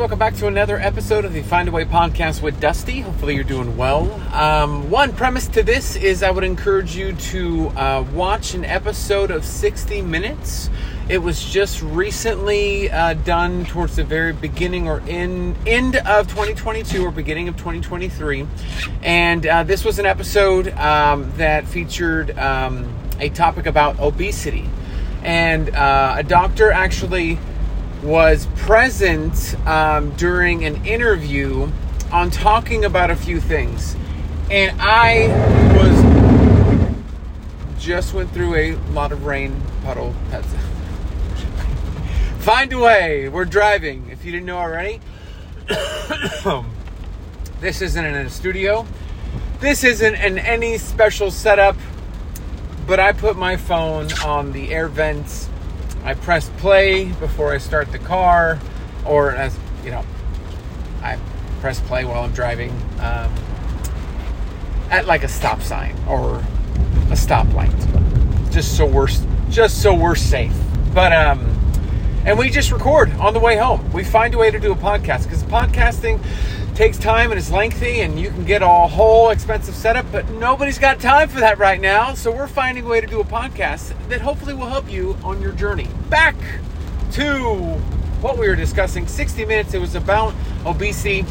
Welcome back to another episode of the Find a Way podcast with Dusty. Hopefully, you're doing well. Um, one premise to this is I would encourage you to uh, watch an episode of 60 Minutes. It was just recently uh, done towards the very beginning or in end of 2022 or beginning of 2023, and uh, this was an episode um, that featured um, a topic about obesity, and uh, a doctor actually was present um, during an interview on talking about a few things. And I was just went through a lot of rain puddle. That's Find a way. We're driving. If you didn't know already, this isn't in a studio. This isn't in any special setup. But I put my phone on the air vents I press play before I start the car, or as you know, I press play while I'm driving um, at like a stop sign or a stoplight, just so we're just so we're safe. But um, and we just record on the way home. We find a way to do a podcast because podcasting takes time and is lengthy and you can get a whole expensive setup, but nobody's got time for that right now. So we're finding a way to do a podcast that hopefully will help you on your journey. Back to what we were discussing 60 minutes, it was about obesity.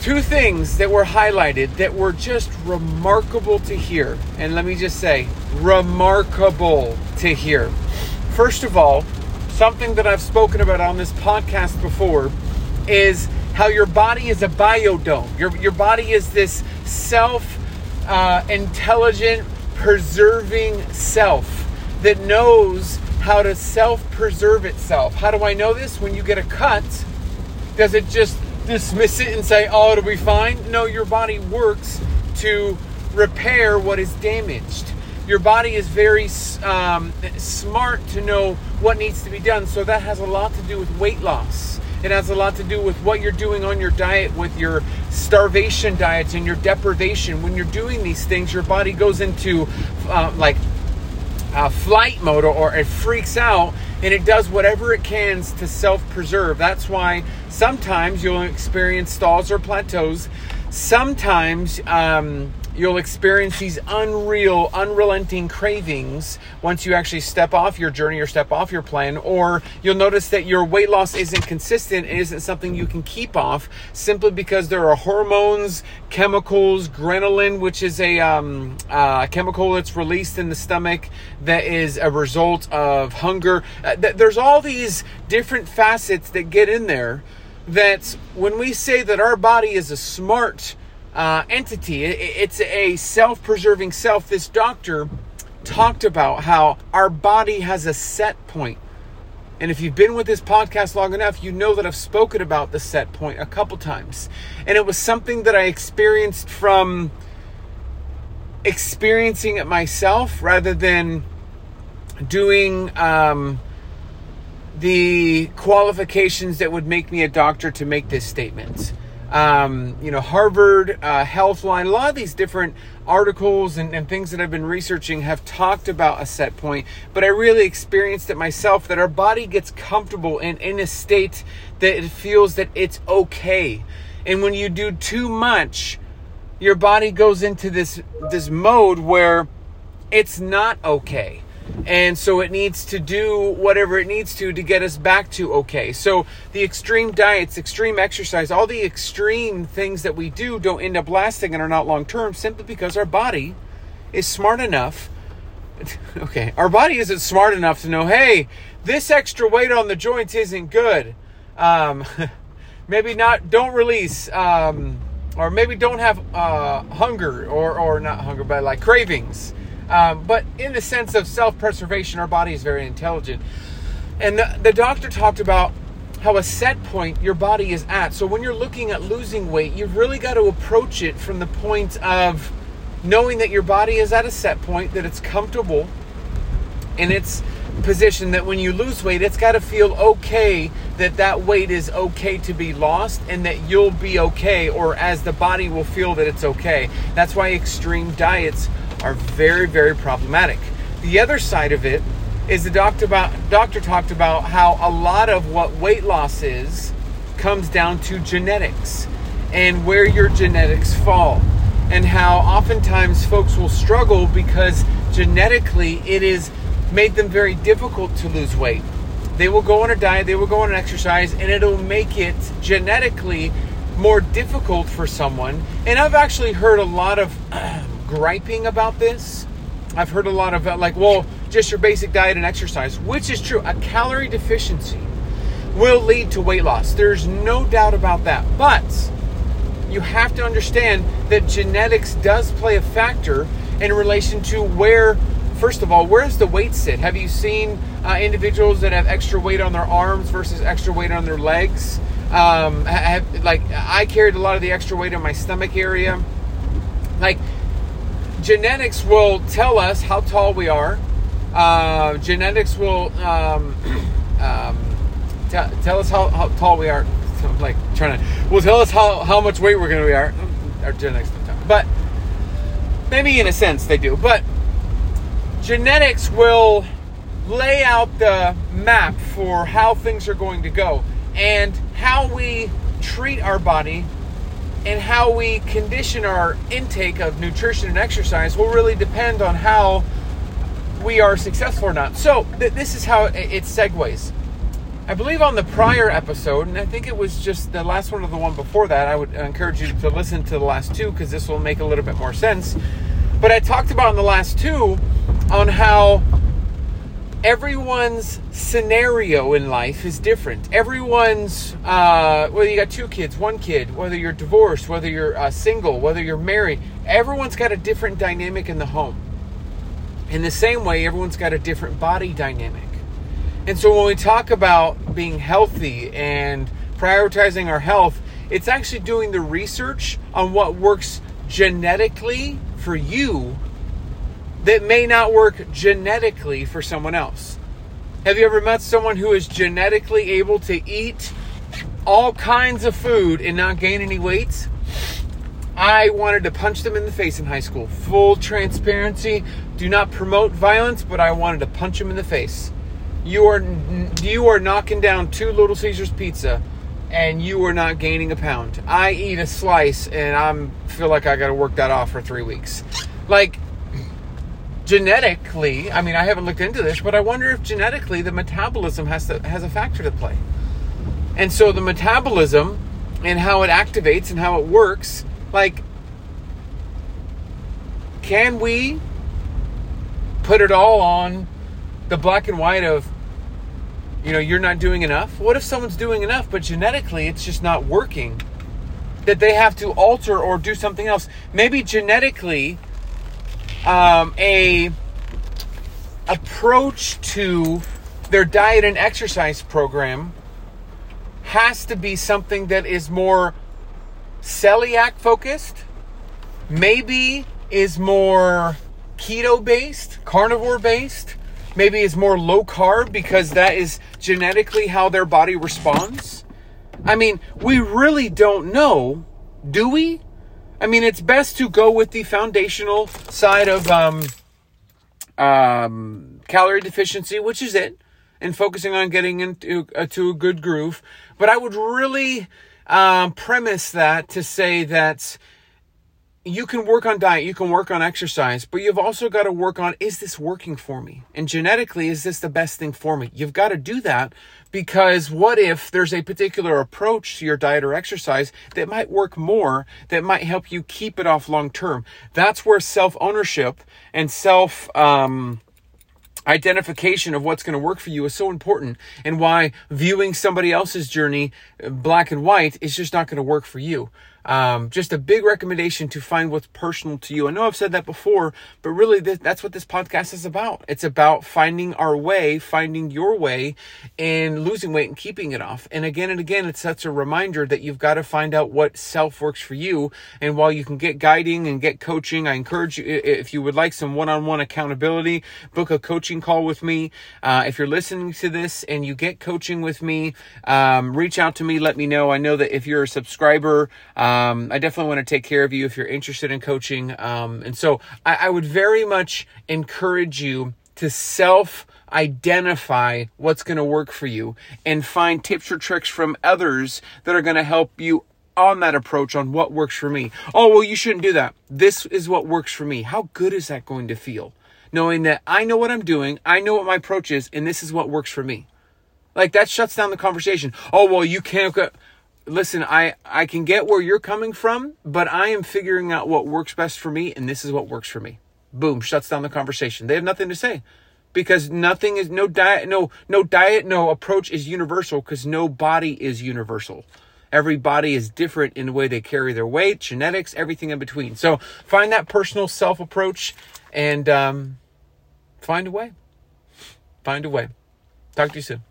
Two things that were highlighted that were just remarkable to hear. And let me just say, remarkable to hear. First of all, something that I've spoken about on this podcast before is how your body is a biodome. Your, your body is this self uh, intelligent, preserving self that knows how to self preserve itself. How do I know this? When you get a cut, does it just dismiss it and say, oh, it'll be fine? No, your body works to repair what is damaged. Your body is very um, smart to know what needs to be done. So that has a lot to do with weight loss. It has a lot to do with what you're doing on your diet, with your starvation diets and your deprivation. When you're doing these things, your body goes into uh, like uh, flight mode or, or it freaks out and it does whatever it can to self preserve. That's why sometimes you'll experience stalls or plateaus. Sometimes um, you'll experience these unreal, unrelenting cravings once you actually step off your journey or step off your plan, or you'll notice that your weight loss isn't consistent and isn't something you can keep off simply because there are hormones, chemicals, ghrelin, which is a um, uh, chemical that's released in the stomach that is a result of hunger. Uh, th- there's all these different facets that get in there that when we say that our body is a smart uh, entity. it's a self preserving self. This doctor talked about how our body has a set point. And if you've been with this podcast long enough, you know that I've spoken about the set point a couple times. And it was something that I experienced from experiencing it myself rather than doing um, the qualifications that would make me a doctor to make this statement um, you know, Harvard uh, Healthline, a lot of these different articles and, and, things that I've been researching have talked about a set point, but I really experienced it myself that our body gets comfortable and in a state that it feels that it's okay. And when you do too much, your body goes into this this mode where it's not okay and so it needs to do whatever it needs to to get us back to okay. So the extreme diets, extreme exercise, all the extreme things that we do don't end up lasting and are not long term simply because our body is smart enough. Okay, our body isn't smart enough to know, hey, this extra weight on the joints isn't good. Um, maybe not. Don't release. Um, or maybe don't have uh, hunger or, or not hunger, but like cravings um, but in the sense of self preservation, our body is very intelligent. And the, the doctor talked about how a set point your body is at. So when you're looking at losing weight, you've really got to approach it from the point of knowing that your body is at a set point, that it's comfortable in its position, that when you lose weight, it's got to feel okay that that weight is okay to be lost and that you'll be okay, or as the body will feel that it's okay. That's why extreme diets are very, very problematic. The other side of it is the doctor about doctor talked about how a lot of what weight loss is comes down to genetics and where your genetics fall, and how oftentimes folks will struggle because genetically it is made them very difficult to lose weight. They will go on a diet, they will go on an exercise, and it'll make it genetically more difficult for someone. And I've actually heard a lot of griping about this. I've heard a lot of like, well, just your basic diet and exercise, which is true. A calorie deficiency will lead to weight loss. There's no doubt about that. But you have to understand that genetics does play a factor in relation to where, first of all, where does the weight sit? Have you seen uh, individuals that have extra weight on their arms versus extra weight on their legs? Um, have, like I carried a lot of the extra weight in my stomach area. Like genetics will tell us how tall we are. Uh, genetics will um, um, t- tell us how, how tall we are. I'm like trying to, will tell us how, how much weight we're going to be. Our, our genetics don't tell. But maybe in a sense they do. But genetics will lay out the map for how things are going to go and how we treat our body and how we condition our intake of nutrition and exercise will really depend on how we are successful or not. So, th- this is how it, it segues. I believe on the prior episode, and I think it was just the last one or the one before that, I would encourage you to listen to the last two because this will make a little bit more sense. But I talked about in the last two on how everyone's scenario in life is different. Everyone's, uh, whether you got two kids, one kid, whether you're divorced, whether you're uh, single, whether you're married, everyone's got a different dynamic in the home. In the same way, everyone's got a different body dynamic. And so when we talk about being healthy and prioritizing our health, it's actually doing the research on what works genetically for you that may not work genetically for someone else. Have you ever met someone who is genetically able to eat all kinds of food and not gain any weight? I wanted to punch them in the face in high school. Full transparency. Do not promote violence, but I wanted to punch them in the face. You are you are knocking down two Little Caesars pizza and you are not gaining a pound. I eat a slice and I'm feel like I got to work that off for 3 weeks. Like genetically, I mean, I haven't looked into this, but I wonder if genetically the metabolism has to, has a factor to play. And so the metabolism and how it activates and how it works, like, can we put it all on the black and white of, you know, you're not doing enough? What if someone's doing enough, but genetically it's just not working? That they have to alter or do something else. Maybe genetically um, a approach to their diet and exercise program has to be something that is more celiac focused, maybe is more keto based, carnivore based, maybe is more low carb because that is genetically how their body responds. I mean, we really don't know, do we? I mean, it's best to go with the foundational side of um, um, calorie deficiency, which is it, and focusing on getting into uh, to a good groove. But I would really um, premise that to say that you can work on diet, you can work on exercise, but you've also got to work on is this working for me? And genetically, is this the best thing for me? You've got to do that because what if there's a particular approach to your diet or exercise that might work more, that might help you keep it off long term? That's where self ownership and self, um, identification of what's going to work for you is so important and why viewing somebody else's journey black and white is just not going to work for you. Um, just a big recommendation to find what's personal to you. I know I've said that before, but really th- that's what this podcast is about. It's about finding our way, finding your way, and losing weight and keeping it off. And again and again, it's such a reminder that you've got to find out what self works for you. And while you can get guiding and get coaching, I encourage you, if you would like some one on one accountability, book a coaching call with me. Uh, if you're listening to this and you get coaching with me, um, reach out to me, let me know. I know that if you're a subscriber, uh, um, I definitely want to take care of you if you're interested in coaching. Um, and so I, I would very much encourage you to self identify what's going to work for you and find tips or tricks from others that are going to help you on that approach on what works for me. Oh, well, you shouldn't do that. This is what works for me. How good is that going to feel? Knowing that I know what I'm doing, I know what my approach is, and this is what works for me. Like that shuts down the conversation. Oh, well, you can't. Listen, I, I can get where you're coming from, but I am figuring out what works best for me, and this is what works for me. Boom, shuts down the conversation. They have nothing to say because nothing is no diet, no no diet, no approach is universal because no body is universal. Every body is different in the way they carry their weight, genetics, everything in between. So find that personal self approach and um, find a way. Find a way. Talk to you soon.